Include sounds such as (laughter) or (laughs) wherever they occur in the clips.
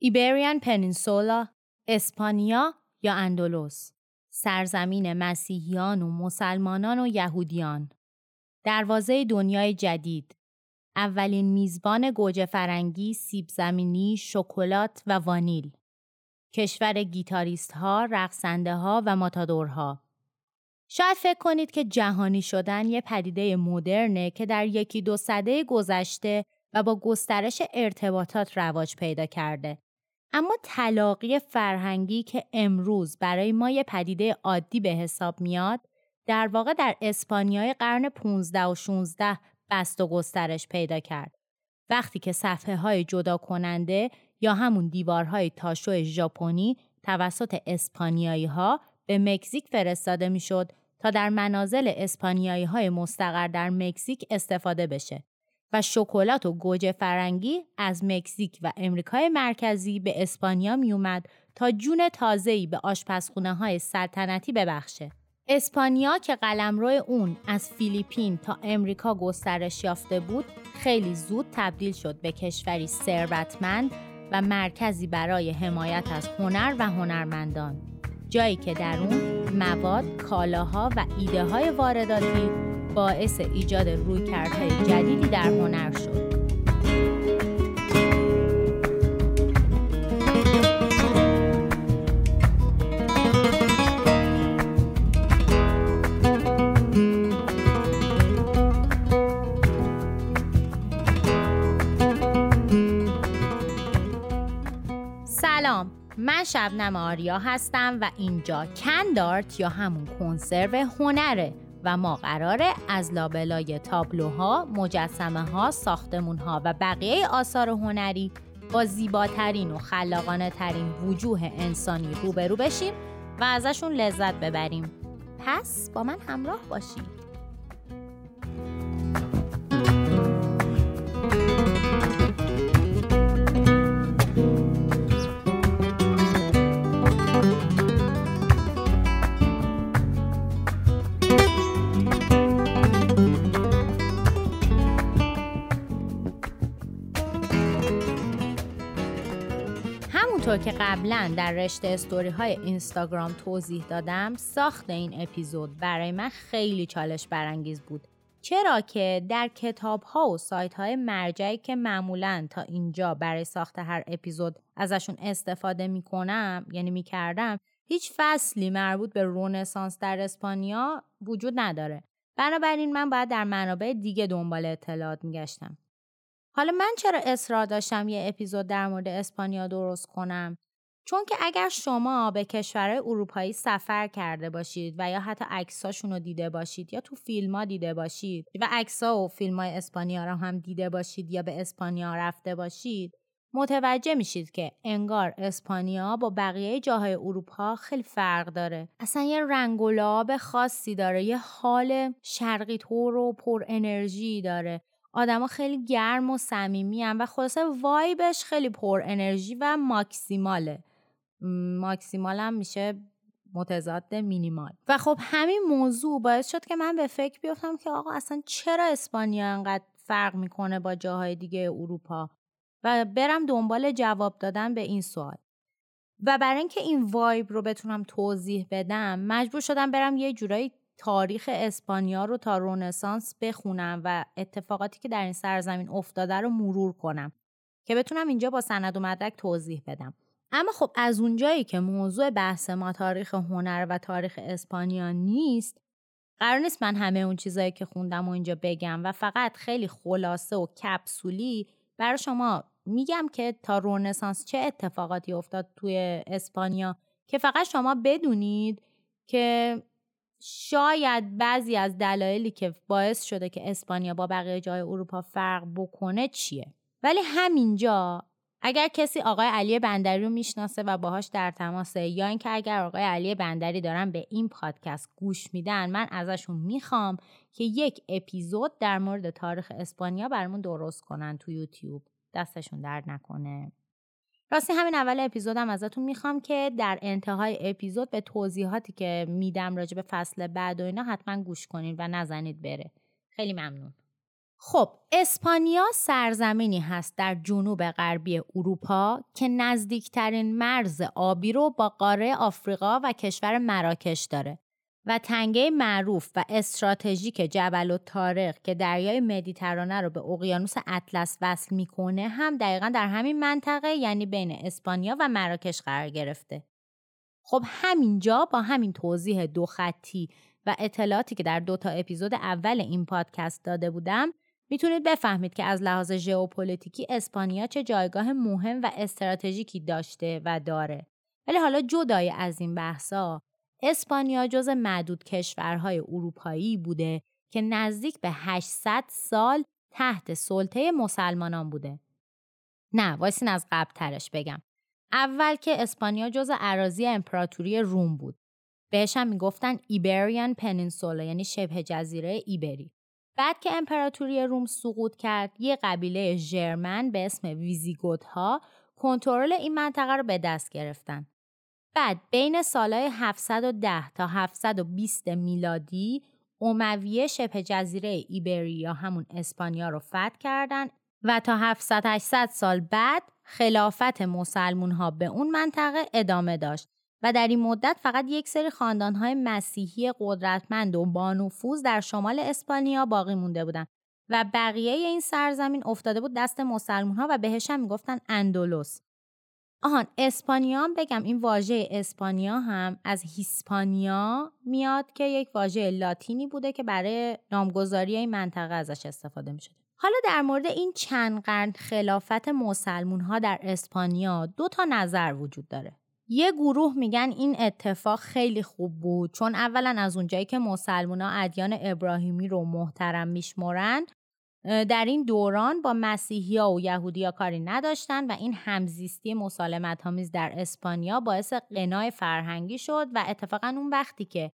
ایبریان پنینسولا، اسپانیا یا اندلس، سرزمین مسیحیان و مسلمانان و یهودیان، دروازه دنیای جدید، اولین میزبان گوجه فرنگی، سیب زمینی، شکلات و وانیل، کشور گیتاریست ها، رقصنده ها و ماتادورها. شاید فکر کنید که جهانی شدن یه پدیده مدرنه که در یکی دو صده گذشته و با گسترش ارتباطات رواج پیدا کرده. اما تلاقی فرهنگی که امروز برای ما یه پدیده عادی به حساب میاد در واقع در اسپانیای قرن 15 و 16 بست و گسترش پیدا کرد. وقتی که صفحه های جدا کننده یا همون دیوارهای تاشو ژاپنی توسط اسپانیایی ها به مکزیک فرستاده می‌شد تا در منازل اسپانیایی های مستقر در مکزیک استفاده بشه و شکلات و گوجه فرنگی از مکزیک و امریکای مرکزی به اسپانیا می اومد تا جون تازه‌ای به آشپزخونه های سلطنتی ببخشه. اسپانیا که قلمرو اون از فیلیپین تا امریکا گسترش یافته بود خیلی زود تبدیل شد به کشوری ثروتمند و مرکزی برای حمایت از هنر و هنرمندان جایی که در اون مواد، کالاها و ایده های وارداتی باعث ایجاد رویکردهای جدیدی در هنر شد. من شبنم آریا هستم و اینجا کندارت یا همون کنسرو هنره و ما قراره از لابلای تابلوها، مجسمه ها، ساختمون ها و بقیه آثار هنری با زیباترین و خلاقانه ترین وجوه انسانی روبرو بشیم و ازشون لذت ببریم. پس با من همراه باشید. همونطور که قبلا در رشته استوری های اینستاگرام توضیح دادم ساخت این اپیزود برای من خیلی چالش برانگیز بود. چرا که در کتاب ها و سایت های مرجعی که معمولا تا اینجا برای ساخت هر اپیزود ازشون استفاده می‌کنم یعنی می‌کردم هیچ فصلی مربوط به رونسانس در اسپانیا وجود نداره. بنابراین من باید در منابع دیگه دنبال اطلاعات میگشتم. حالا من چرا اصرار داشتم یه اپیزود در مورد اسپانیا درست کنم؟ چون که اگر شما به کشورهای اروپایی سفر کرده باشید و یا حتی عکساشون رو دیده باشید یا تو فیلم ها دیده باشید و عکسا و فیلم های اسپانیا رو هم دیده باشید یا به اسپانیا رفته باشید متوجه میشید که انگار اسپانیا با بقیه جاهای اروپا خیلی فرق داره. اصلا یه رنگ خاصی داره یه حال شرقی طور و پر انرژی داره. آدما خیلی گرم و صمیمی و خلاصه وایبش خیلی پر انرژی و ماکسیماله. ماکسیمال هم میشه متضاد مینیمال. و خب همین موضوع باعث شد که من به فکر بیفتم که آقا اصلا چرا اسپانیا انقدر فرق می‌کنه با جاهای دیگه اروپا؟ و برم دنبال جواب دادن به این سوال. و برای اینکه این وایب رو بتونم توضیح بدم مجبور شدم برم یه جورایی تاریخ اسپانیا رو تا رونسانس بخونم و اتفاقاتی که در این سرزمین افتاده رو مرور کنم که بتونم اینجا با سند و مدرک توضیح بدم. اما خب از اونجایی که موضوع بحث ما تاریخ هنر و تاریخ اسپانیا نیست قرار نیست من همه اون چیزایی که خوندم و اینجا بگم و فقط خیلی خلاصه و کپسولی برای شما میگم که تا رونسانس چه اتفاقاتی افتاد توی اسپانیا که فقط شما بدونید که شاید بعضی از دلایلی که باعث شده که اسپانیا با بقیه جای اروپا فرق بکنه چیه؟ ولی همینجا اگر کسی آقای علی بندری رو می‌شناسه و باهاش در تماسه یا اینکه اگر آقای علی بندری دارن به این پادکست گوش میدن من ازشون می‌خوام که یک اپیزود در مورد تاریخ اسپانیا برامون درست کنن تو یوتیوب. دستشون درد نکنه. راستی همین اول اپیزودم ازتون می‌خوام که در انتهای اپیزود به توضیحاتی که میدم راجع به فصل بعد و اینا حتما گوش کنین و نزنید بره. خیلی ممنون. خب اسپانیا سرزمینی هست در جنوب غربی اروپا که نزدیکترین مرز آبی رو با قاره آفریقا و کشور مراکش داره. و تنگه معروف و استراتژیک جبل و تارق که دریای مدیترانه رو به اقیانوس اطلس وصل می‌کنه هم دقیقا در همین منطقه یعنی بین اسپانیا و مراکش قرار گرفته. خب همینجا با همین توضیح دو خطی و اطلاعاتی که در دو تا اپیزود اول این پادکست داده بودم می‌تونید بفهمید که از لحاظ ژئوپلیتیکی اسپانیا چه جایگاه مهم و استراتژیکی داشته و داره. ولی حالا جدای از این بحثا اسپانیا جز معدود کشورهای اروپایی بوده که نزدیک به 800 سال تحت سلطه مسلمانان بوده. نه وایسین از قبل ترش بگم. اول که اسپانیا جزء اراضی امپراتوری روم بود. بهش هم می‌گفتن Iberian Peninsula یعنی شبه جزیره ایبری. بعد که امپراتوری روم سقوط کرد یه قبیله ژرمن به اسم ویزیگوت ها کنترل این منطقه رو به دست گرفتن. بعد بین سالهای 710 تا 720 میلادی امویا شبه جزیره ایبریا همون اسپانیا رو فتح کردن و تا 700 800 سال بعد خلافت مسلمون ها به اون منطقه ادامه داشت و در این مدت فقط یک سری خاندانهای مسیحی قدرتمند و بانفوذ در شمال اسپانیا باقی مونده بودند و بقیه این سرزمین افتاده بود دست مسلمون ها و بهش هم می‌گفتن اندولوس آهان اسپانیا هم بگم این واژه اسپانیا هم از هیسپانیا میاد که یک واژه لاتینی بوده که برای نامگذاری این منطقه ازش استفاده می حالا در مورد این چند قرن خلافت مسلمون ها در اسپانیا دو تا نظر وجود داره. یه گروه میگن این اتفاق خیلی خوب بود چون اولا از اونجایی که مسلمان ها ادیان ابراهیمی رو محترم میشمرن در این دوران با مسیحی ها و یهودی ها کاری نداشتن و این همزیستی مسالمت آمیز در اسپانیا باعث قنای فرهنگی شد و اتفاقا اون وقتی که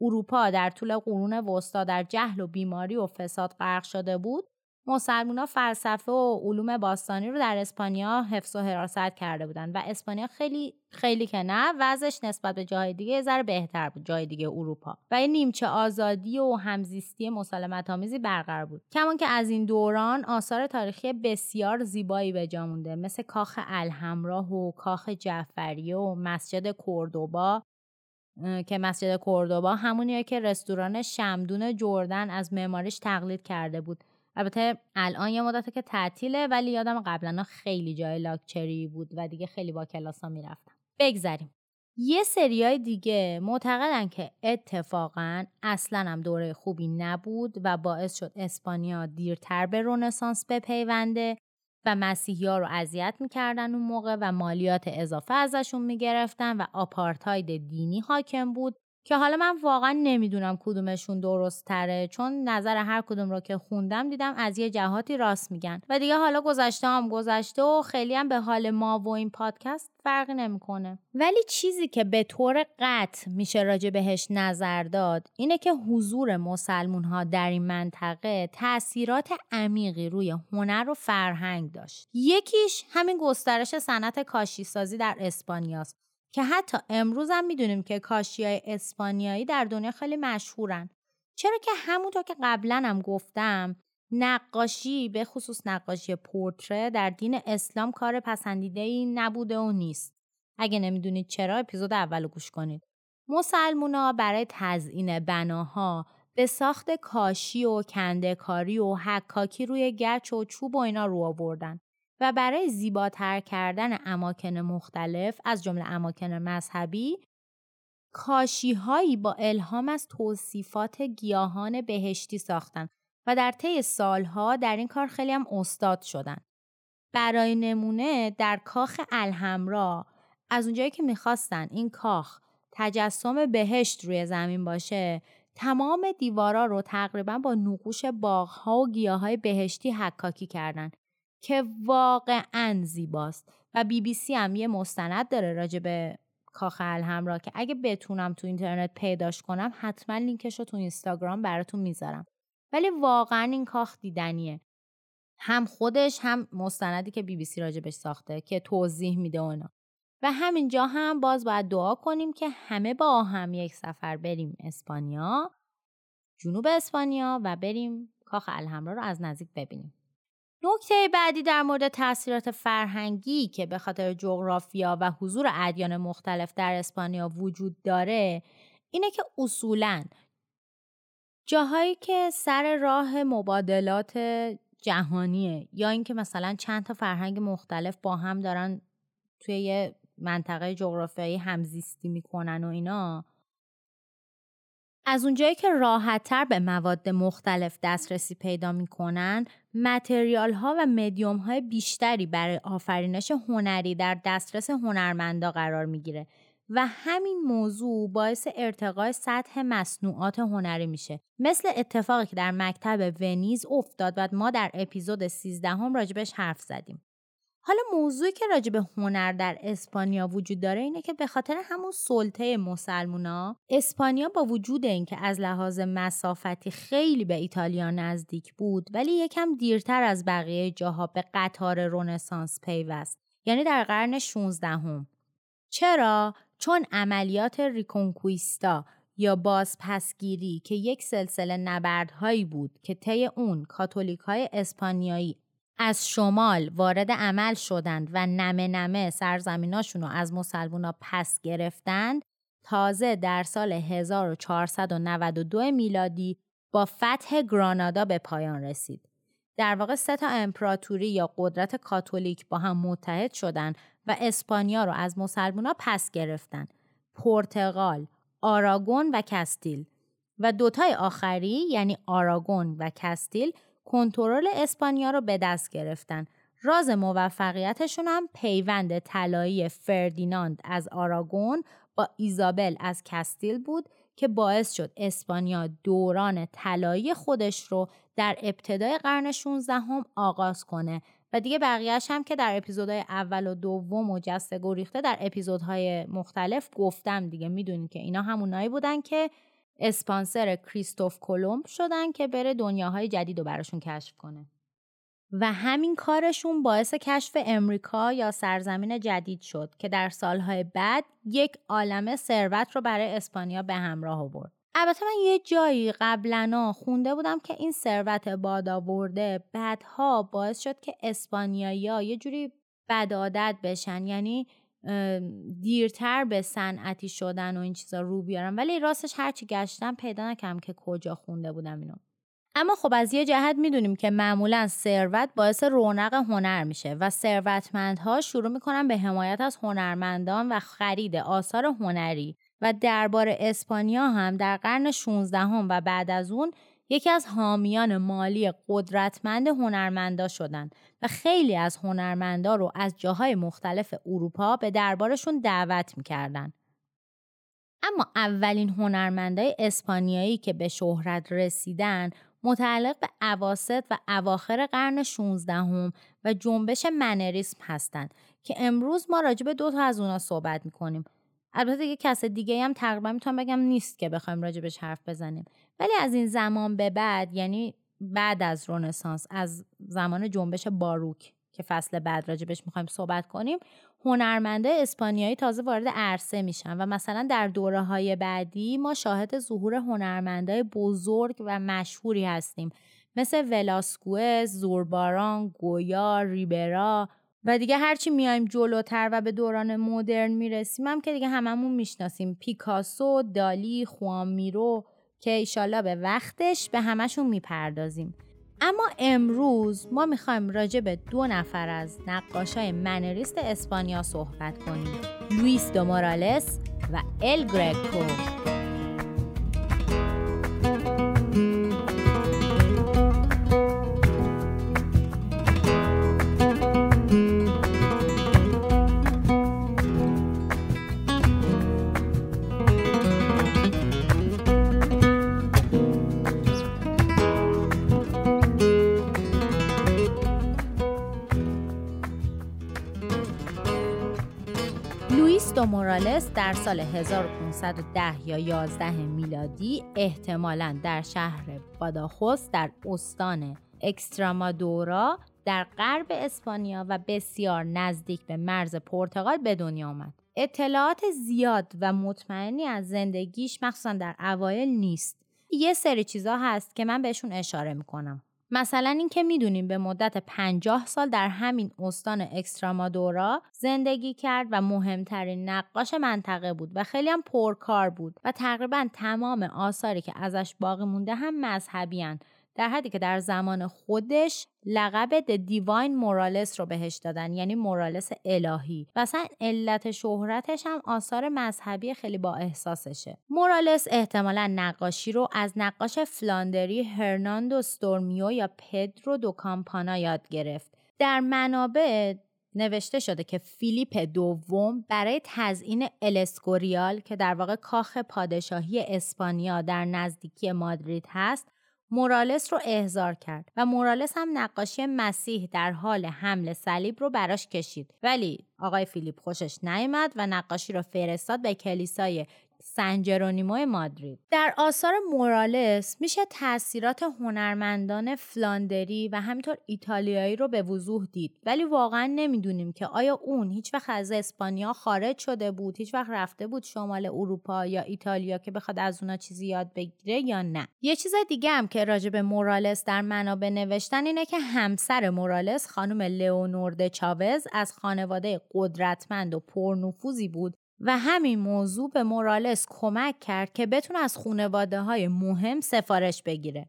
اروپا در طول قرون وسطا در جهل و بیماری و فساد غرق شده بود مسلمان فلسفه و علوم باستانی رو در اسپانیا حفظ و حراست کرده بودن و اسپانیا خیلی خیلی که نه وضعش نسبت به جای دیگه ذره بهتر بود جای دیگه اروپا. و این نیمچه آزادی و همزیستی مسالمت آمیزی برقرار بود. کمان که از این دوران آثار تاریخی بسیار زیبایی به جا مونده مثل کاخ الهمراه و کاخ جعفریه و مسجد کوردوبا که مسجد کوردوبا همونیه که رستوران شمدون جردن از معماریش تقلید کرده بود. البته الان یه مدته که تعطیله ولی یادم قبلا خیلی جای لاکچری بود و دیگه خیلی با کلاسا می‌رفتم. بگذریم. یه سریای دیگه معتقدن که اتفاقا اصلا هم دوره خوبی نبود و باعث شد اسپانیا دیرتر به رونسانس بپیونده و مسیحی ها رو اذیت می‌کردن اون موقع و مالیات اضافه ازشون می‌گرفتن و آپارتاید دینی حاکم بود. که حالا من واقعا نمی‌دونم کدومشون درست تره چون نظر هر کدوم رو که خوندم دیدم از یه جهاتی راست میگن. و دیگه حالا گذشته هم گذشته و خیلی هم به حال ما و این پادکست فرقی نمی‌کنه. ولی چیزی که به طور قطع میشه راجع بهش نظر داد اینه که حضور مسلمون ها در این منطقه تاثیرات عمیقی روی هنر و فرهنگ داشت. یکیش همین گسترش صنعت کاشی سازی در اسپانیاست. که حتی امروز هم می‌دونیم که کاشی های اسپانیایی در دنیا خیلی مشهورن. چرا که همونطور که قبلا هم گفتم نقاشی به خصوص نقاشی پورتره در دین اسلام کار پسندیده ای نبوده و نیست. اگه نمی‌دونید چرا اپیزود اول گوش کنید. مسلمونا برای تزئین بناها به ساخت کاشی و کندکاری و حکاکی روی گچ و چوب و اینا رو آوردن. و برای زیباتر کردن اماکن مختلف از جمله اماکن مذهبی کاشیهایی با الهام از توصیفات گیاهان بهشتی ساختن و در طی سالها در این کار خیلی هم استاد شدن. برای نمونه در کاخ الهمرا از اونجایی که می‌خواستن این کاخ تجسم بهشت روی زمین باشه تمام دیوارا رو تقریبا با نقوش باغها و گیاهای بهشتی حکاکی کردن که واقعا زیباست. و بی بی سی هم یه مستند داره راجع به کاخ الهمرا که اگه بتونم تو اینترنت پیداش کنم حتما لینکش رو تو اینستاگرام براتون می‌ذارم. ولی واقعا این کاخ دیدنیه. هم خودش هم مستندی که بی بی سی راجبش ساخته که توضیح میده اونا. و همینجا هم باز باید دعا کنیم که همه با هم یک سفر بریم اسپانیا جنوب اسپانیا و بریم کاخ الحمرا رو از نزدیک ببینیم. نکته بعدی در مورد تاثیرات فرهنگی که به خاطر جغرافیا و حضور ادیان مختلف در اسپانیا وجود داره اینه که اصولا جاهایی که سر راه مبادلات جهانیه یا اینکه مثلا چند تا فرهنگ مختلف با هم دارن توی یه منطقه جغرافیایی همزیستی می‌کنن و اینا از اونجایی که راحتتر به مواد مختلف دسترسی پیدا می‌کنن متریال ها و مدیوم های بیشتری برای آفرینش هنری در دسترس هنرمندا قرار می‌گیره و همین موضوع باعث ارتقای سطح مصنوعات هنری میشه. مثل اتفاقی که در مکتب ونیز افتاد و ما در اپیزود 13 هم راجبش حرف زدیم. حالا موضوعی که راجع به هنر در اسپانیا وجود داره اینه که به خاطر همون سلطه مسلمونا اسپانیا با وجود اینکه از لحاظ مسافتی خیلی به ایتالیا نزدیک بود ولی یکم دیرتر از بقیه جاها به قطار رونسانس پیوست یعنی در قرن 16 هم. چرا چون عملیات ریکونکویستا یا بازپسگیری که یک سلسله نبردهایی بود که طی اون کاتولیک های اسپانیایی از شمال وارد عمل شدند و نمه نمه سرزمیناشون رو از مسلمونا پس گرفتند تازه در سال 1492 میلادی با فتح گرانادا به پایان رسید. در واقع سه تا امپراتوری یا قدرت کاتولیک با هم متحد شدند و اسپانیا رو از مسلمونا پس گرفتند. پرتغال، آراگون و کستیل و دوتای آخری یعنی آراگون و کستیل کنترل اسپانیا رو به دست گرفتن. راز موفقیتشون هم پیوند طلایی فردیناند از آراگون با ایزابل از کستیل بود که باعث شد اسپانیا دوران طلایی خودش رو در ابتدای قرن 16 هم آغاز کنه و دیگه بقیهش هم که در اپیزودهای اول و دوم و جسته گریخته در اپیزودهای مختلف گفتم دیگه می‌دونید که اینا همونایی بودن که اسپانسر کریستوف کلمب شدن که بره دنیاهای جدید رو براشون کشف کنه. و همین کارشون باعث کشف امریکا یا سرزمین جدید شد که در سالهای بعد یک عالمه ثروت رو برای اسپانیا به همراه آورد. البته من یه جایی قبلا خونده بودم که این ثروت باد آورده بعدها باعث شد که اسپانیایی یه جوری بدعادت بشن یعنی دیرتر به صنعتی شدن و این چیزا رو بیارم. ولی راستش هرچی گشتم پیدا نکردم که کجا خونده بودم اینو. اما خب از یه جهت می‌دونیم که معمولا ثروت باعث رونق هنر میشه و ثروتمندها شروع می‌کنن به حمایت از هنرمندان و خرید آثار هنری. و دربار اسپانیا هم در قرن 16 هم و بعد از اون یکی از حامیان مالی قدرتمند هنرمندا شدند و خیلی از هنرمندا رو از جاهای مختلف اروپا به دربارشون دعوت می‌کردن. اما اولین هنرمندای اسپانیایی که به شهرت رسیدن متعلق به عواست و اواخر قرن 16 هم و جنبش منریسم هستند که امروز ما راجع به دو تا از اونا صحبت می‌کنیم البته دیگه کس دیگه هم تقریبا می‌تونم بگم نیست که بخوایم راجبش حرف بزنیم ولی از این زمان به بعد یعنی بعد از رونسانس از زمان جنبش باروک که فصل بعد راجبش می‌خوایم صحبت کنیم هنرمنده اسپانیایی تازه وارد عرصه میشن و مثلا در دوره های بعدی ما شاهد ظهور هنرمندای بزرگ و مشهوری هستیم. مثل ولاسکوز، زورباران، گویا، ریبرا و دیگه هرچی میایم جلوتر و به دوران مدرن می‌رسیم هم که دیگه هممون می‌شناسیم. پیکاسو، دالی، خوام که ایشالا به وقتش به همشون می‌پردازیم. اما امروز ما می‌خوایم راجع به دو نفر از نقاشای منریست اسپانیا صحبت کنیم. لویس دو مورالس و ال گرگکو مورالس در سال 1510 یا 11 میلادی احتمالا در شهر باداخوس در استان اکسترامادورا در غرب اسپانیا و بسیار نزدیک به مرز پرتغال به دنیا آمد. اطلاعات زیاد و مطمئنی از زندگیش مخصوصا در اوایل نیست یه سری چیزا هست که من بهشون اشاره می‌کنم مثلا اینکه می‌دونیم به مدت 50 سال در همین استان اکسترامادورا زندگی کرد و مهمترین نقاش منطقه بود و خیلی هم پرکار بود و تقریبا تمام آثاری که ازش باقی مونده هم مذهبی در حدی که در زمان خودش لقب the divine مورالس رو بهش دادن یعنی مورالس الهی. و اصلا علت شهرتش هم آثار مذهبی خیلی با احساسشه. مورالس احتمالا نقاشی رو از نقاش فلاندری هرناندو ستورمیو یا پدرو دو کامپانا یاد گرفت. در منابع نوشته شده که فیلیپ دوم برای تزیین الاسکوریال که در واقع کاخ پادشاهی اسپانیا در نزدیکی مادرید هست مورالس رو احضار کرد و مورالس هم نقاشی مسیح در حال حمل صلیب رو براش کشید. ولی آقای فیلیپ خوشش نیامد و نقاشی رو فرستاد به کلیسای سنجرونیمو مادرید. در آثار مورالس میشه تاثیرات هنرمندان فلاندری و همینطور ایتالیایی رو به وضوح دید. ولی واقعا نمی‌دونیم که آیا اون هیچ وقت از اسپانیا خارج شده بود هیچ وقت رفته بود شمال اروپا یا ایتالیا که بخواد از اونا چیزی یاد بگیره یا نه. یه چیز دیگه هم که راجع به مورالس در منابع نوشتن اینه که همسر مورالس خانم لئونورد چاوز از خانواده قدرتمند و پرنفوذی بود و همین موضوع به مورالس کمک کرد که بتونه از خانواده های مهم سفارش بگیره.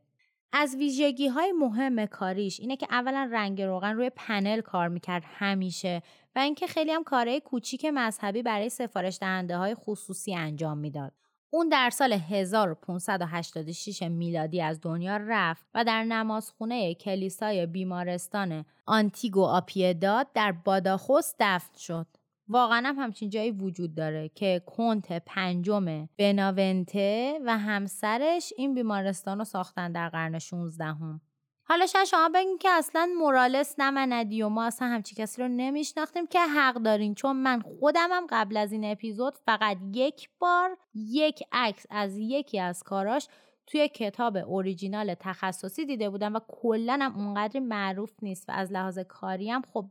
از ویژگی های مهم کاریش اینه که اولا رنگ روغن روی پنل کار می‌کرد همیشه و اینکه خیلی هم کارهای کوچیک مذهبی برای سفارش دهنده های خصوصی انجام می‌داد. اون در سال 1586 میلادی از دنیا رفت و در نمازخونه کلیسای بیمارستان آنتیگو آپیداد در باداخوس دفن شد. واقعا هم همچین جایی وجود داره که کنت پنجم بناونته و همسرش این بیمارستان رو ساختن در قرن 16 هم. حالا شاید شما بگین که اصلا مورالس نمندی و ما اصلا همچی کسی رو نمیشناختیم که حق دارین چون من خودم هم قبل از این اپیزود فقط یک بار یک عکس از یکی از کاراش توی کتاب اوریجینال تخصصی دیده بودم و کلا هم اونقدری معروف نیست و از لحاظ کاری هم خب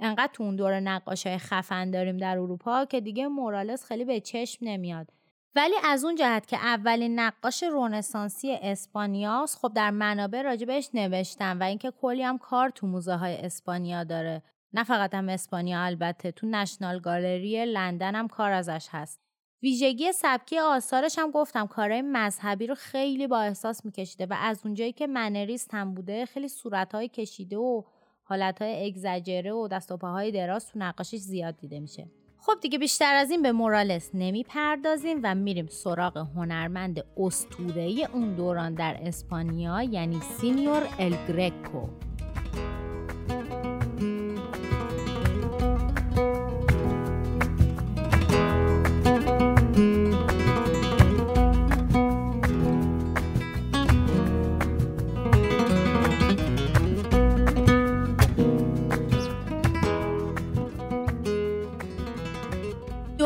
انقدر تو اون دور نقاشای خفن داریم در اروپا که دیگه مورالس خیلی به چشم نمیاد. ولی از اون جهت که اولین نقاش رونسانسی اسپانیاست خب در منابع راجبش نوشتم و اینکه کلی هم کار تو موزه های اسپانیا داره. نه فقط هم اسپانیا البته تو نشنال گالری لندن هم کار ازش هست. ویژگی سبکی آثارش هم گفتم کارهای مذهبی رو خیلی با احساس میکشیده و از اونجایی که منریست هم بوده خیلی صورتهای کشیده و حالتهای اگزجره و دست و پاهای دراز تو نقاشیش زیاد دیده میشه. خب دیگه بیشتر از این به مورالس نمی‌پردازیم و میریم سراغ هنرمند استورهی اون دوران در اسپانیا یعنی سینیور الگرکو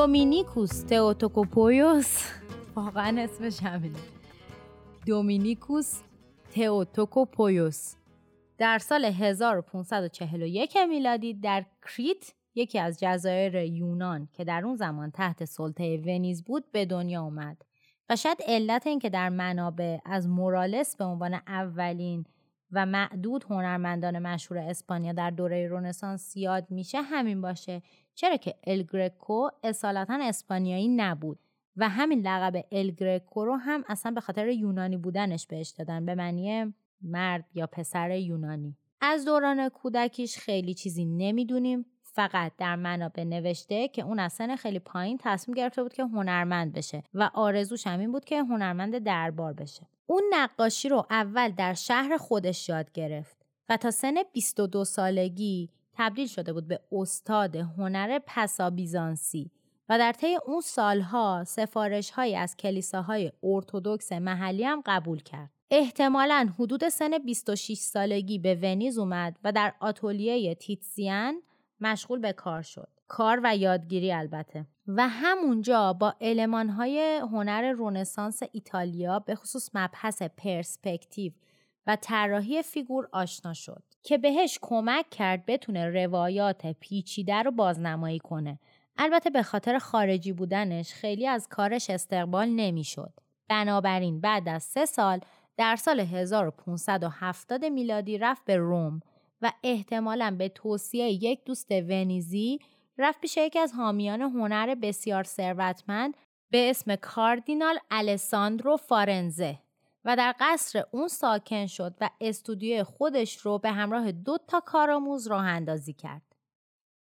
دومینیکوس تئوتوکوپویوس. واقعا اسمش همینه. دومینیکوس تئوتوکوپویوس. در سال 1541 میلادی در کریت یکی از جزایر یونان که در اون زمان تحت سلطه ونیز بود به دنیا اومد و شاید علت این که در منابع از مورالس به عنوان اولین و معدود هنرمندان مشهور اسپانیا در دوره رونسانس یاد میشه همین باشه چرا که الگرکو اصالتا اسپانیایی نبود و همین لقب الگرکو رو هم اصلا به خاطر یونانی بودنش بهش دادن به معنی مرد یا پسر یونانی. از دوران کودکیش خیلی چیزی نمی‌دونیم فقط در منابع نوشته که اون از سن خیلی پایین تصمیم گرفته بود که هنرمند بشه و آرزوش همین بود که هنرمند دربار بشه. اون نقاشی رو اول در شهر خودش یاد گرفت و تا سن 22 سالگی تبدیل شده بود به استاد هنر پسا بیزانسی و در طی اون سالها سفارش های از کلیساهای ارتودکس محلی هم قبول کرد. احتمالا حدود سن 26 سالگی به ونیز اومد و در آتولیه تیتسیان مشغول به کار شد. کار و یادگیری البته. و همونجا با های هنر رونسانس ایتالیا به خصوص مبحث پرسپکتیو و طراحی فیگور آشنا شد که بهش کمک کرد بتونه روایات پیچیده رو بازنمایی کنه. البته به خاطر خارجی بودنش خیلی از کارش استقبال نمی‌شد. بنابراین بعد از سه سال در سال 1570 میلادی رفت به روم و احتمالا به توصیه یک دوست ونیزی رفت پیش یکی از حامیان هنر بسیار ثروتمند به اسم کاردینال الساندرو فارنزه. و در قصر اون ساکن شد و استودیوی خودش رو به همراه دو تا کارآموز راه اندازی کرد.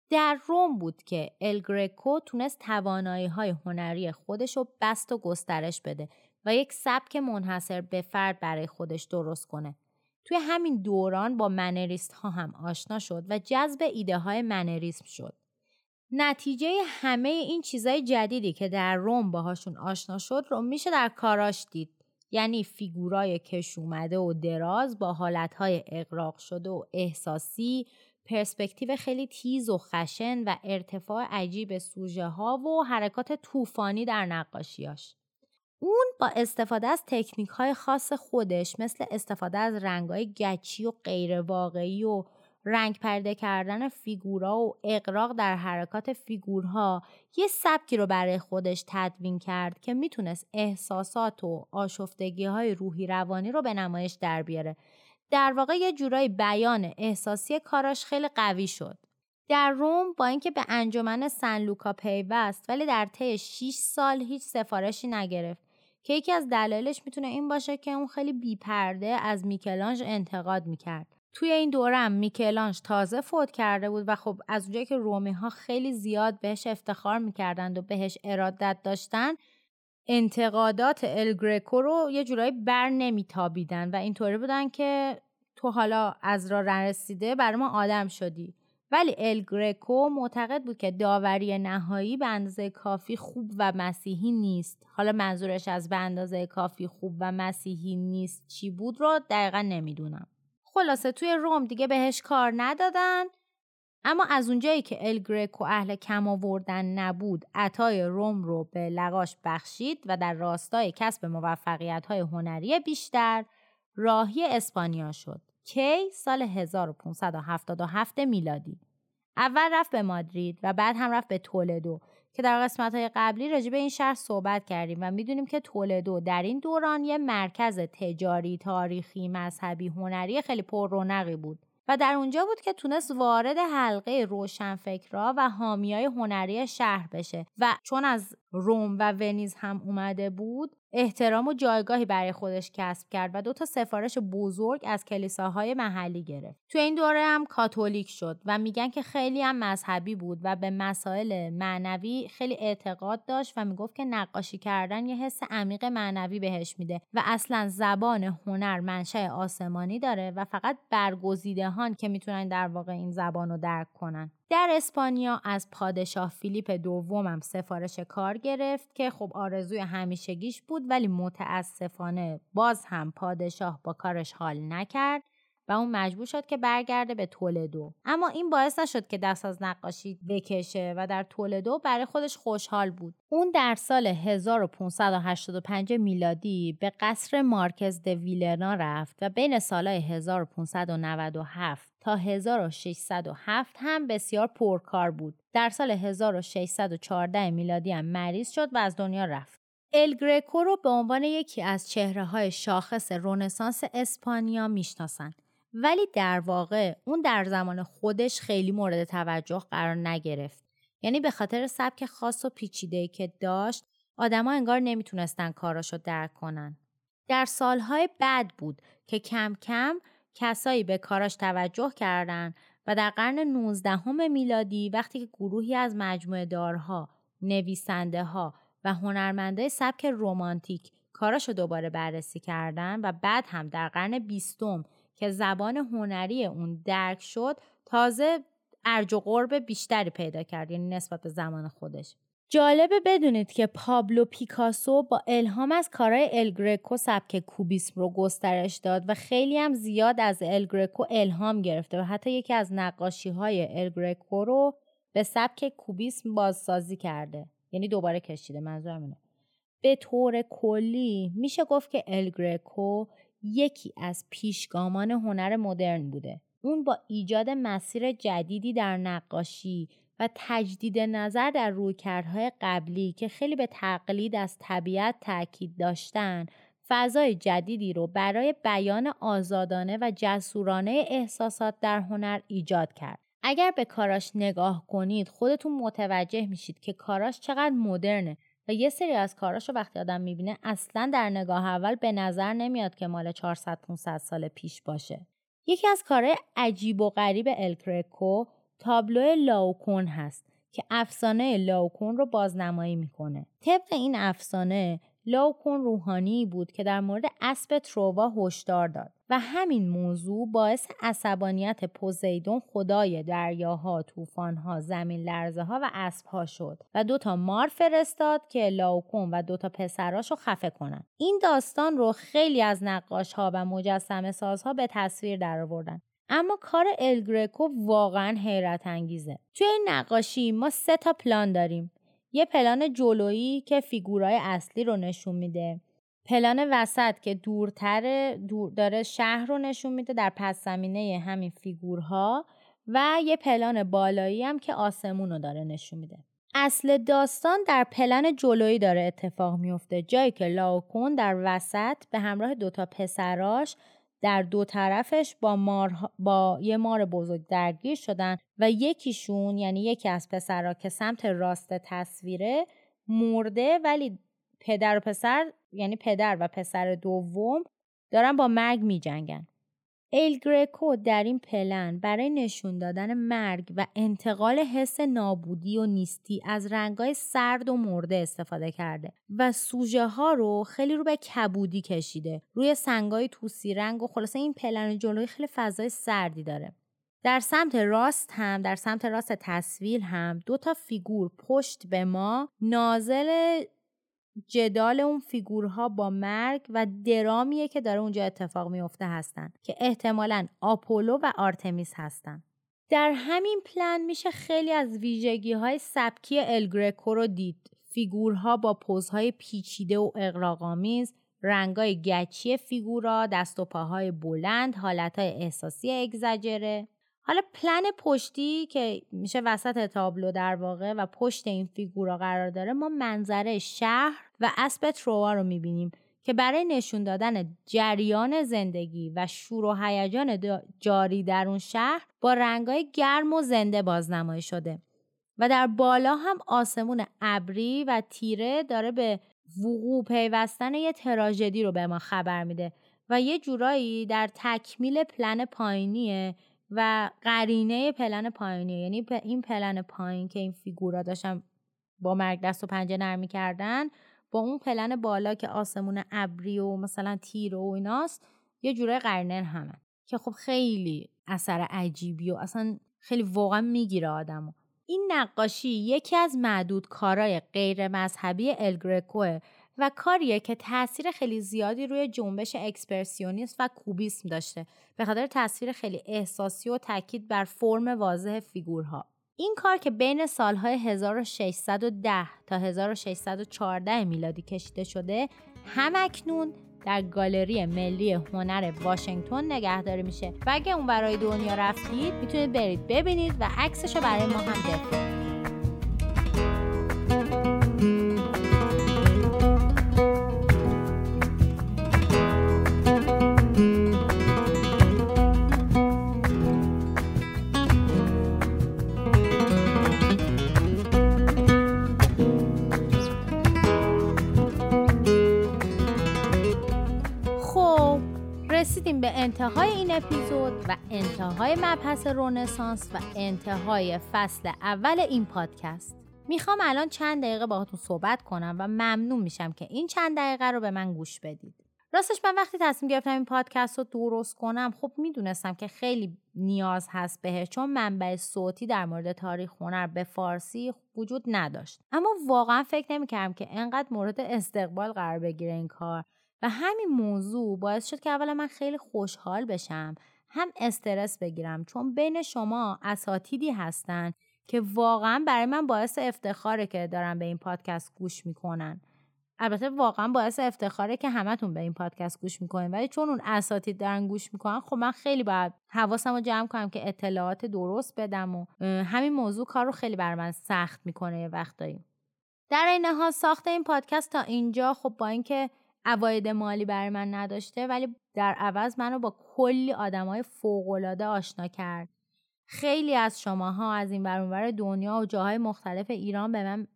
در روم بود که الگرکو تونست توانایی های هنری خودش رو بست و گسترش بده و یک سبک منحصر به فرد برای خودش درست کنه. توی همین دوران با منریست ها هم آشنا شد و جذب ایده های منریسم شد. نتیجه همه این چیزای جدیدی که در روم باهاشون آشنا شد رو میشه در کاراش دید. یعنی فیگورای کش اومده و دراز با حالتهای اغراق شده و احساسی پرسپکتیو خیلی تیز و خشن و ارتفاع عجیب سوژه ها و حرکات طوفانی در نقاشیاش. اون با استفاده از تکنیک های خاص خودش مثل استفاده از رنگ های گچی و غیر واقعی و رنگ پریده کردن فیگورها و اغراق در حرکات فیگورها یه سبکی رو برای خودش تدوین کرد که می‌تونست احساسات و آشفتگی های روحی روانی رو به نمایش در بیاره در واقع یه جورایی بیان احساسی کاراش خیلی قوی شد. در روم با اینکه به انجمن سن لوکا پیوست ولی در طی 6 سال هیچ سفارشی نگرفت که یکی از دلایلش می‌تونه این باشه که اون خیلی بیپرده از میکلانج انتقاد می‌کرد. توی این دورم میکلانج تازه فوت کرده بود و خب از اونجایی که رومی ها خیلی زیاد بهش افتخار می‌کردند و بهش ارادت داشتن انتقادات الگرکو رو یه جورایی بر نمیتابیدن و اینطوری بودن که تو حالا از را رسیده برای ما آدم شدی. ولی الگرکو معتقد بود که داوری نهایی به اندازه کافی خوب و مسیحی نیست. حالا منظورش از به اندازه کافی خوب و مسیحی نیست چی بود رو دقیقا نمی‌دونم. خلاصه توی روم دیگه بهش کار ندادن. اما از اونجایی که الگرکو اهل کم آوردن نبود عطای روم رو به لقاش بخشید و در راستای کسب موفقیت های هنری بیشتر راهی اسپانیا شد کی سال 1577 میلادی. اول رفت به مادرید و بعد هم رفت به تولدو. که در قسمت های قبلی راجع به این شهر صحبت کردیم و می‌دونیم که تولدو در این دوران یه مرکز تجاری، تاریخی، مذهبی، هنری خیلی پر رونقی بود و در اونجا بود که تونست وارد حلقه روشنفکرها و حامیای هنری شهر بشه و چون از روم و ونیز هم اومده بود احترام و جایگاهی برای خودش کسب کرد و دو تا سفارش بزرگ از کلیساهای محلی گرفت. تو این دوره هم کاتولیک شد و میگن که خیلی هم مذهبی بود و به مسائل معنوی خیلی اعتقاد داشت و می‌گفت که نقاشی کردن یه حس عمیق معنوی بهش میده و اصلا زبان هنر منشأ آسمانی داره و فقط برگزیدهان که می‌تونن در واقع این زبان رو درک کنن. در اسپانیا از پادشاه فیلیپ دومم سفارش کار گرفت که خب آرزوی همیشگیش بود ولی متاسفانه باز هم پادشاه با کارش حال نکرد و اون مجبور شد که برگرده به تولدو. اما این باعث نشد که دست از نقاشی بکشه و در تولدو برای خودش خوشحال بود. اون در سال 1585 میلادی به قصر مارکز د ویلرنا رفت و بین سالهای 1597 تا 1607 هم بسیار پرکار بود. در سال 1614 میلادی هم مریض شد و از دنیا رفت. الگرکو رو به عنوان یکی از چهره های شاخص رونسانس اسپانیا می‌شناسند. ولی در واقع اون در زمان خودش خیلی مورد توجه قرار نگرفت. یعنی به خاطر سبک خاص و پیچیده که داشت آدما انگار نمی‌تونستن کاراشو درک کنن. در سالهای بعد بود که کم کم کسایی به کاراش توجه کردند و در قرن 19 میلادی وقتی که گروهی از مجموعه دارها، نویسنده ها و هنرمنده سبک رومانتیک کاراشو دوباره بررسی کردن و بعد هم در قرن بیستم که زبان هنری اون درک شد تازه ارج و قرب بیشتری پیدا کرد یعنی نسبت به زمان خودش. جالبه بدونید که پابلو پیکاسو با الهام از کارهای الگرکو سبک کوبیسم رو گسترش داد و خیلی هم زیاد از الگرکو الهام گرفته و حتی یکی از نقاشی های الگرکو رو به سبک کوبیسم بازسازی کرده. یعنی دوباره کشیده منظورم اینه. به طور کلی میشه گفت که الگرکو یکی از پیشگامان هنر مدرن بوده. اون با ایجاد مسیر جدیدی در نقاشی و تجدید نظر در رویکردهای قبلی که خیلی به تقلید از طبیعت تاکید داشتن فضای جدیدی رو برای بیان آزادانه و جسورانه احساسات در هنر ایجاد کرد. اگر به کاراش نگاه کنید خودتون متوجه میشید که کاراش چقدر مدرنه و یه سری از کاراش رو وقتی آدم می‌بینه اصلا در نگاه اول به نظر نمیاد که مال 400 500 سال پیش باشه. یکی از کارهای عجیب و غریب الکرکو تابلو لاوکون هست که افسانه لاوکون رو بازنمایی می‌کنه. طبق این افسانه لاوکون روحانی بود که در مورد اسب ترووا هشدار داد و همین موضوع باعث عصبانیت پوزیدون خدای دریاها، طوفانها، زمین لرزه ها و اسبها شد و دوتا مار فرستاد که لاوکون و دوتا پسراش رو خفه کنن. این داستان رو خیلی از نقاش ها و مجسم سازها به تصویر درآوردن اما کار الگرکو واقعا حیرت انگیزه. توی این نقاشی ما سه تا پلان داریم. یه پلان جلویی که فیگورای اصلی رو نشون میده. پلان وسط که دورتر دور داره شهر رو نشون میده در پس زمینه همین فیگورها و یه پلان بالایی هم که آسمون رو داره نشون میده. اصل داستان در پلن جلویی داره اتفاق میفته جایی که لاوکون در وسط به همراه دوتا پسراش در دو طرفش با, مار با یه مار بزرگ درگیر شدن و یکیشون یعنی یکی از پسرها که سمت راست تصویره مرده ولی پدر و پسر یعنی پدر و پسر دوم دارن با مرگ می جنگن. ایل گریکو در این پلن برای نشون دادن مرگ و انتقال حس نابودی و نیستی از رنگای سرد و مرده استفاده کرده و سوژه ها رو خیلی رو به کبودی کشیده. روی سنگای توسی رنگ و خلاصه این پلن جلوی خیلی فضای سردی داره. در سمت راست هم در سمت راست تصویر هم دو تا فیگور پشت به ما ناظر جدال اون فیگورها با مرگ و درامیه که داره اونجا اتفاق میفته هستن که احتمالا آپولو و آرتمیس هستن. در همین پلن میشه خیلی از ویژگی های سبکی الگرکو رو دید. فیگورها با pose های پیچیده و اغراق‌آمیز رنگای گچی فیگورا دست و پاهای بلند حالتهای احساسی اگزجره حالا پلن پشتی که میشه وسط تابلو در واقع و پشت این فیگورا قرار داره ما منظره شهر و اسب تروا رو می‌بینیم که برای نشون دادن جریان زندگی و شور و هیجان جاری در اون شهر با رنگای گرم و زنده بازنمایی شده. و در بالا هم آسمون ابری و تیره داره به وقوع پیوستن یه تراژدی رو به ما خبر میده و یه جورایی در تکمیل پلن پایینیه و قرینه پلن پایینیه. یعنی این پلن پایین که این فیگورا داشتن با مرگ دست و پنجه نرمی کردن با اون پلن بالا که آسمون ابری و مثلا تیر و ایناست یه جوره قرنن همه. که خب خیلی اثر عجیبی و اصلا خیلی واقعا می‌گیره آدمو. این نقاشی یکی از معدود کارهای غیر مذهبی الگرکوه و کاریه که تاثیر خیلی زیادی روی جنبش اکسپرسیونیسم و کوبیسم داشته. به خاطر تصویر خیلی احساسی و تاکید بر فرم واضح فیگورها. این کار که بین سالهای 1610 تا 1614 میلادی کشیده شده همکنون در گالری ملی هنر واشنگتن نگهداری میشه. و اگه اون برای دنیا رفتید می‌تونید برید ببینید و عکسش رو برای ما هم بفرستید. رسیدیم به انتهای این اپیزود و انتهای مبحث رونسانس و انتهای فصل اول این پادکست. می‌خوام الان چند دقیقه باهاتون صحبت کنم و ممنون میشم که این چند دقیقه رو به من گوش بدید. راستش من وقتی تصمیم گرفتم این پادکست رو درست کنم خب می‌دونستم که خیلی نیاز هست بهش چون منبع صوتی در مورد تاریخ هنر به فارسی وجود نداشت. اما واقعا فکر نمی‌کردم که انقدر مورد استقبال قرار بگیره این کار. و همین موضوع باعث شد که اولا من خیلی خوشحال بشم هم استرس بگیرم چون بین شما اساتیدی هستن که واقعا برای من باعث افتخاره که دارن به این پادکست گوش می‌کنن. البته واقعا باعث افتخاره که همتون به این پادکست گوش می‌کنین ولی چون اون اساتید دارن گوش می‌کنن خب من خیلی باید حواسم رو جمع کنم که اطلاعات درست بدم و همین موضوع کار رو خیلی بر من سخت می‌کنه یه وقتایی. در این حال ساخت این پادکست تا اینجا. خب با اینکه عواید مالی برای من نداشته ولی در عوض منو با کلی آدمای فوقالعاده آشنا کرد. خیلی از شماها از این برونور دنیا و جاهای مختلف ایران به من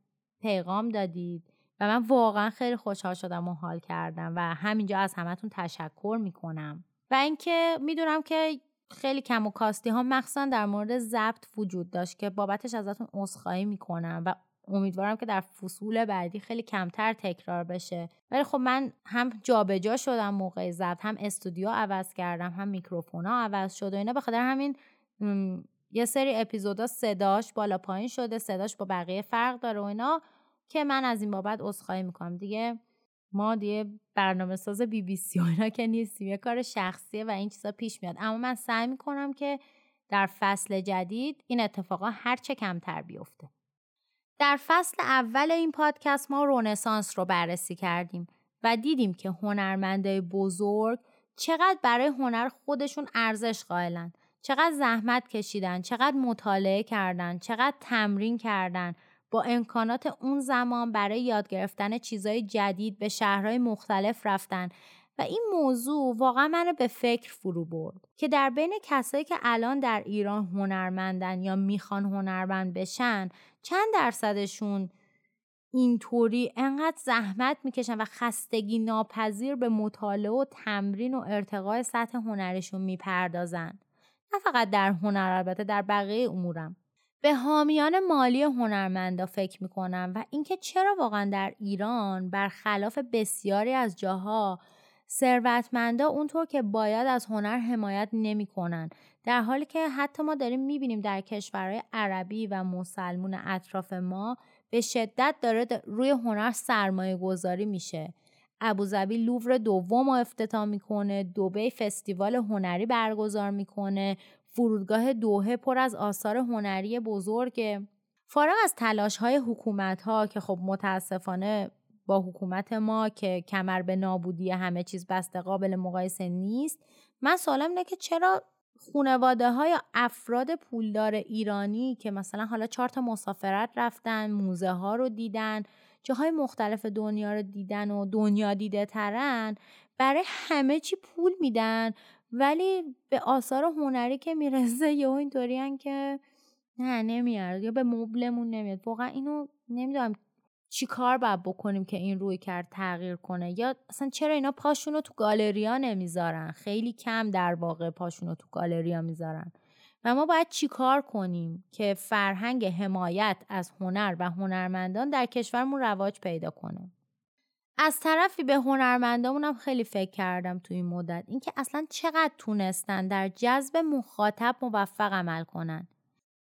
پیغام دادید و من واقعا خیلی خوشحال شدم و حال کردم و همینجا از همتون تشکر می‌کنم. و اینکه می‌دونم که خیلی کم و کاستی ها مخصوصا در مورد ضبط وجود داشت که بابتش ازتون عذرخواهی می‌کنم و امیدوارم که در فصول بعدی خیلی کمتر تکرار بشه. ولی خب من هم جابجا جا شدم موقع ضبط هم استودیو عوض کردم هم میکروفون ها عوض شد و اینا. به خاطر همین یه سری اپیزودا صداش بالا پایین شده صداش با بقیه فرق داره و اینا که من از این بابت عذرخواهی می‌کنم. دیگه ما دیگه برنامه ساز بی بی سی اینا که نیستیم یه کار شخصیه و این چیزا پیش میاد. اما من سعی می‌کنم که در فصل جدید این اتفاقا هرچه کمتر بیفته. در فصل اول این پادکست ما رونسانس رو بررسی کردیم و دیدیم که هنرمنده بزرگ چقدر برای هنر خودشون ارزش قائلن. چقدر زحمت کشیدن چقدر مطالعه کردن چقدر تمرین کردن با امکانات اون زمان برای یاد گرفتن چیزهای جدید به شهرهای مختلف رفتن. و این موضوع واقعا منو به فکر فرو برد که در بین کسایی که الان در ایران هنرمندن یا می‌خوان هنرمند بشن چند درصدشون اینطوری انقدر زحمت می‌کشن و خستگی ناپذیر به مطالعه و تمرین و ارتقای سطح هنرشون می‌پردازن. نه فقط در هنر البته در بقیه امورم. به حامیان مالی هنرمندا فکر می‌کنم و اینکه چرا واقعا در ایران برخلاف بسیاری از جاها ثروتمندا اونطور که باید از هنر حمایت نمی‌کنن. در حالی که حتی ما داریم می‌بینیم در کشورهای عربی و مسلمون اطراف ما به شدت داره روی هنر سرمایه گذاری میشه ابوظبی لوور دوم رو افتتاح می‌کنه دوبی فستیوال هنری برگزار می‌کنه فرودگاه دوهه پر از آثار هنری بزرگه. فارغ از تلاش های حکومت ها که خب متاسفانه با حکومت ما که کمر به نابودی همه چیز بسته قابل مقایسه نیست. من سوالم اینه که چرا خونواده های افراد پولدار ایرانی که مثلا حالا چهار تا مسافرت رفتن موزه ها رو دیدن جاهای مختلف دنیا رو دیدن و دنیا دیده ترن برای همه چی پول میدن ولی به آثار هنری که می‌رسه (laughs) یا اینطوری که نه نمیاد یا به مبلمون نمیاد. واقعا اینو نمی‌دونم چی کار باید بکنیم که این روی کرد تغییر کنه؟ یا اصلا چرا اینا پاشون رو تو گالریا نمی‌ذارن؟ خیلی کم در واقع پاشون رو تو گالریا می‌ذارن. و ما باید چی کار کنیم که فرهنگ حمایت از هنر و هنرمندان در کشورمون رواج پیدا کنه؟ از طرفی به هنرمندامونم خیلی فکر کردم تو این مدت. اینکه اصلا چقدر تونستن در جذب مخاطب موفق عمل کنن.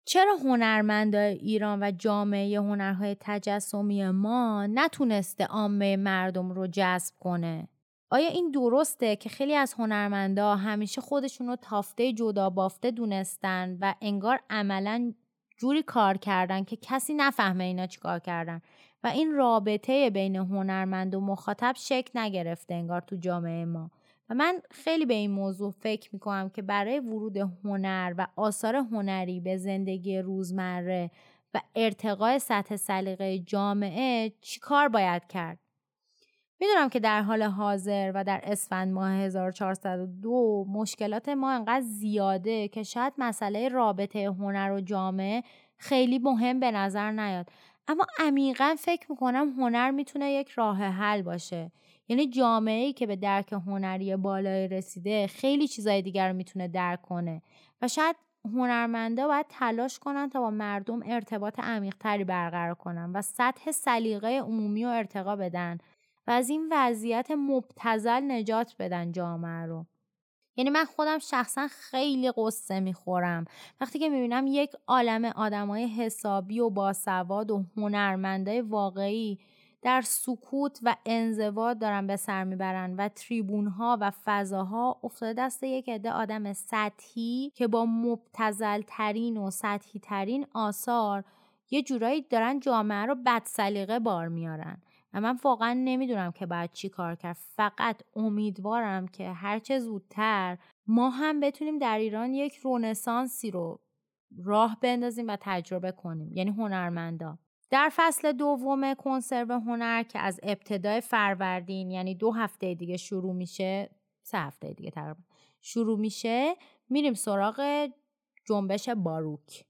چرا هنرمندای ایران و جامعه هنرهای تجسمی ما نتونسته عامه مردم رو جذب کنه؟ آیا این درسته که خیلی از هنرمندا همیشه خودشون رو تافته جدا بافته دونستن و انگار عملا جوری کار کردن که کسی نفهمه اینا چیکار کردن و این رابطه بین هنرمند و مخاطب شکل نگرفته انگار تو جامعه ما؟ و من خیلی به این موضوع فکر می‌کنم که برای ورود هنر و آثار هنری به زندگی روزمره و ارتقای سطح سلیقه جامعه چی کار باید کرد؟ می‌دونم که در حال حاضر و در اسفند ماه 1402 مشکلات ما انقدر زیاده که شاید مسئله رابطه هنر و جامعه خیلی مهم به نظر نیاد. اما عمیقا فکر می‌کنم هنر می‌تونه یک راه حل باشه. یعنی جامعه ای که به درک هنری بالای رسیده خیلی چیزای دیگر رو می‌تونه درک کنه. و شاید هنرمندا باید تلاش کنن تا با مردم ارتباط عمیقتری برقرار کنن و سطح سلیقه عمومی رو ارتقا بدن و از این وضعیت مبتزل نجات بدن جامعه رو. یعنی من خودم شخصا خیلی قصه می‌خورم. وقتی که می‌بینم یک عالم آدمای حسابی و باسواد و هنرمندای واقعی در سکوت و انزوا دارن به سر می‌برن و تریبون ها و فضاها افتاده دست یک عده آدم سطحی که با مبتزل ترین و سطحی ترین آثار یه جورایی دارن جامعه رو بد سلیقه بار میارن. و من واقعا نمی‌دونم که باید چی کار کرد. فقط امیدوارم که هرچه زودتر ما هم بتونیم در ایران یک رونسانسی رو راه بندازیم و تجربه کنیم. یعنی هنرمندا. در فصل دوم کنسرو هنر که از ابتدای فروردین یعنی دو هفته دیگه شروع میشه سه هفته دیگه تقریبا شروع میشه میریم سراغ جنبش باروک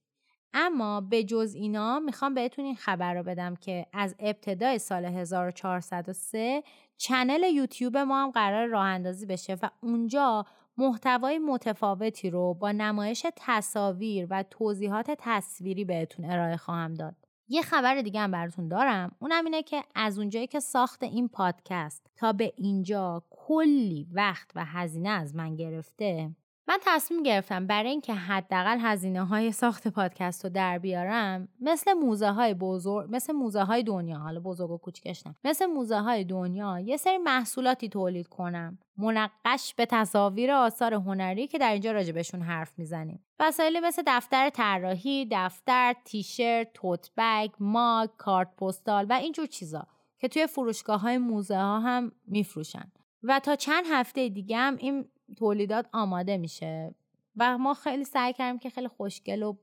اما به جز اینا می‌خوام بهتون این خبر رو بدم که از ابتدای سال 1403 چنل یوتیوب ما هم قرار راه اندازی بشه و اونجا محتوای متفاوتی رو با نمایش تصاویر و توضیحات تصویری بهتون ارائه خواهم داد. یه خبر دیگه هم براتون دارم. اونم اینه که از اونجایی که ساخت این پادکست تا به اینجا کلی وقت و هزینه از من گرفته من تصمیم گرفتم برای اینکه حداقل هزینه های ساخت پادکست رو در بیارم مثل موزه های بزرگ مثل موزه های دنیا حالا بزرگ و کوچکش نه مثل موزه های دنیا یه سری محصولاتی تولید کنم. منقش به تصاویر آثار هنری که در اینجا راجبشون حرف می‌زنیم. وسایلی مثل دفتر طراحی دفتر تیشرت توت بگ ماگ کارت پستال و اینجور چیزا که توی فروشگاه های موزه ها هم میفروشن. و تا چند هفته دیگه هم این تولیدات آماده میشه. و ما خیلی سعی کردیم که خیلی خوشگل و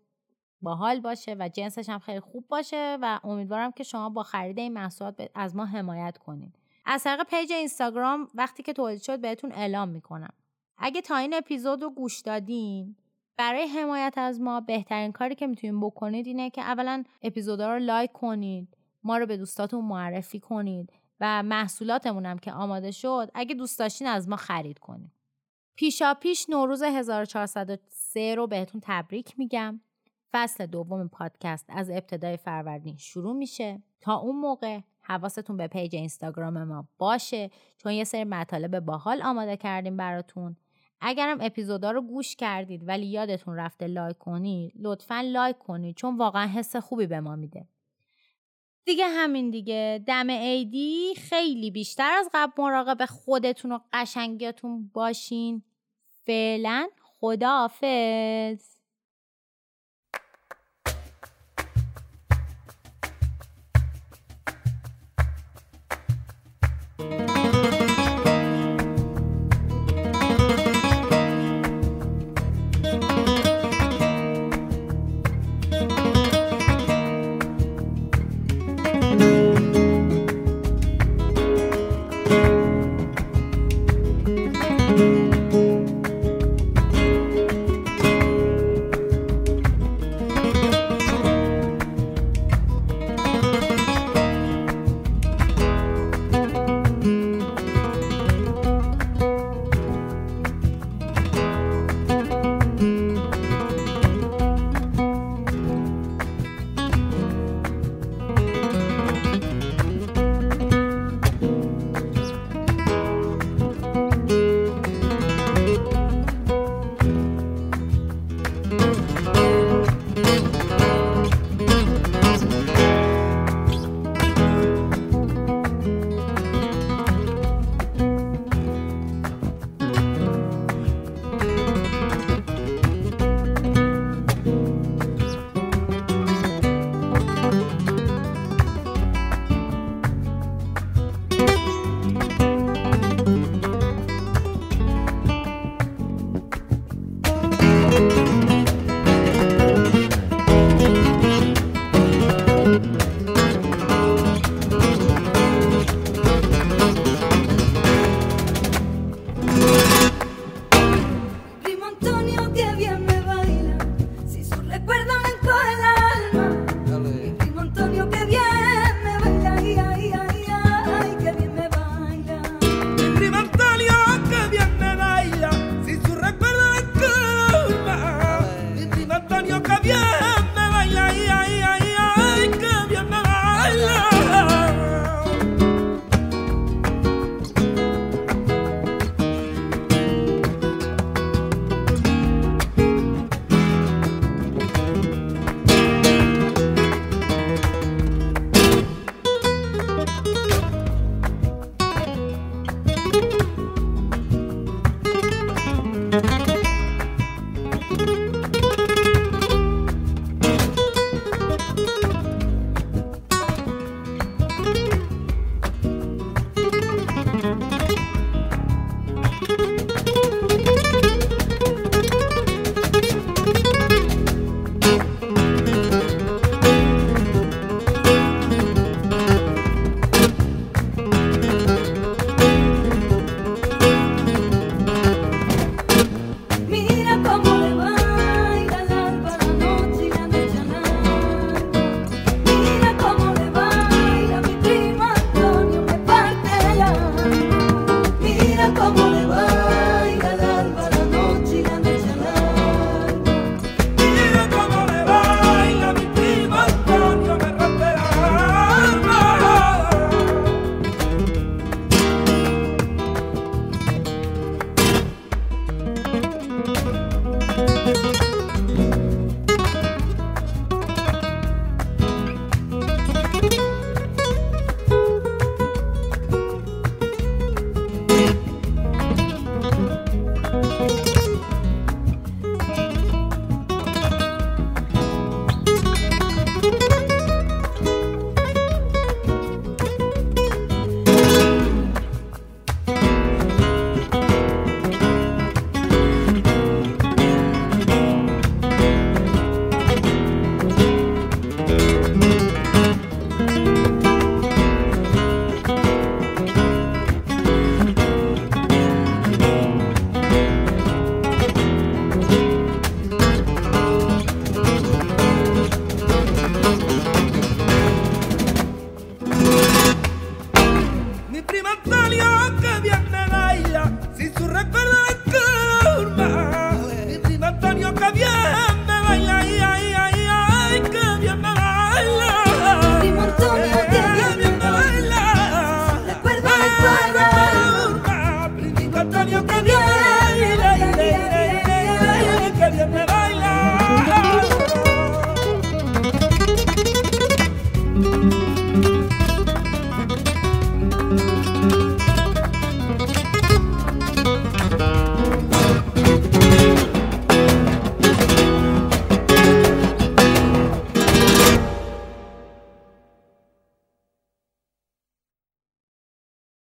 باحال باشه و جنسش هم خیلی خوب باشه و امیدوارم که شما با خرید این محصولات از ما حمایت کنید از طریق پیج اینستاگرام وقتی که تولید شد بهتون اعلام می‌کنم. اگه تا این اپیزود رو گوش دادین برای حمایت از ما بهترین کاری که می‌تونید بکنید اینه که اولا اپیزودا رو لایک کنید ما رو به دوستاتون معرفی کنید و محصولاتمون هم که آماده شد اگه دوست داشتین از ما خرید کنید. پیشا پیش نوروز 1403 رو بهتون تبریک میگم. فصل دوم پادکست از ابتدای فروردین شروع میشه. تا اون موقع حواستون به پیج اینستاگرام ما باشه چون یه سری مطالب باحال آماده کردیم براتون. اگرم اپیزودا رو گوش کردید ولی یادتون رفته لایک کنید لطفا لایک کنید چون واقعا حس خوبی به ما میده. دیگه همین دیگه. دم عیدی خیلی بیشتر از قبل مراقب خودتون و قشنگیاتون باشین. فعلا خداحافظ.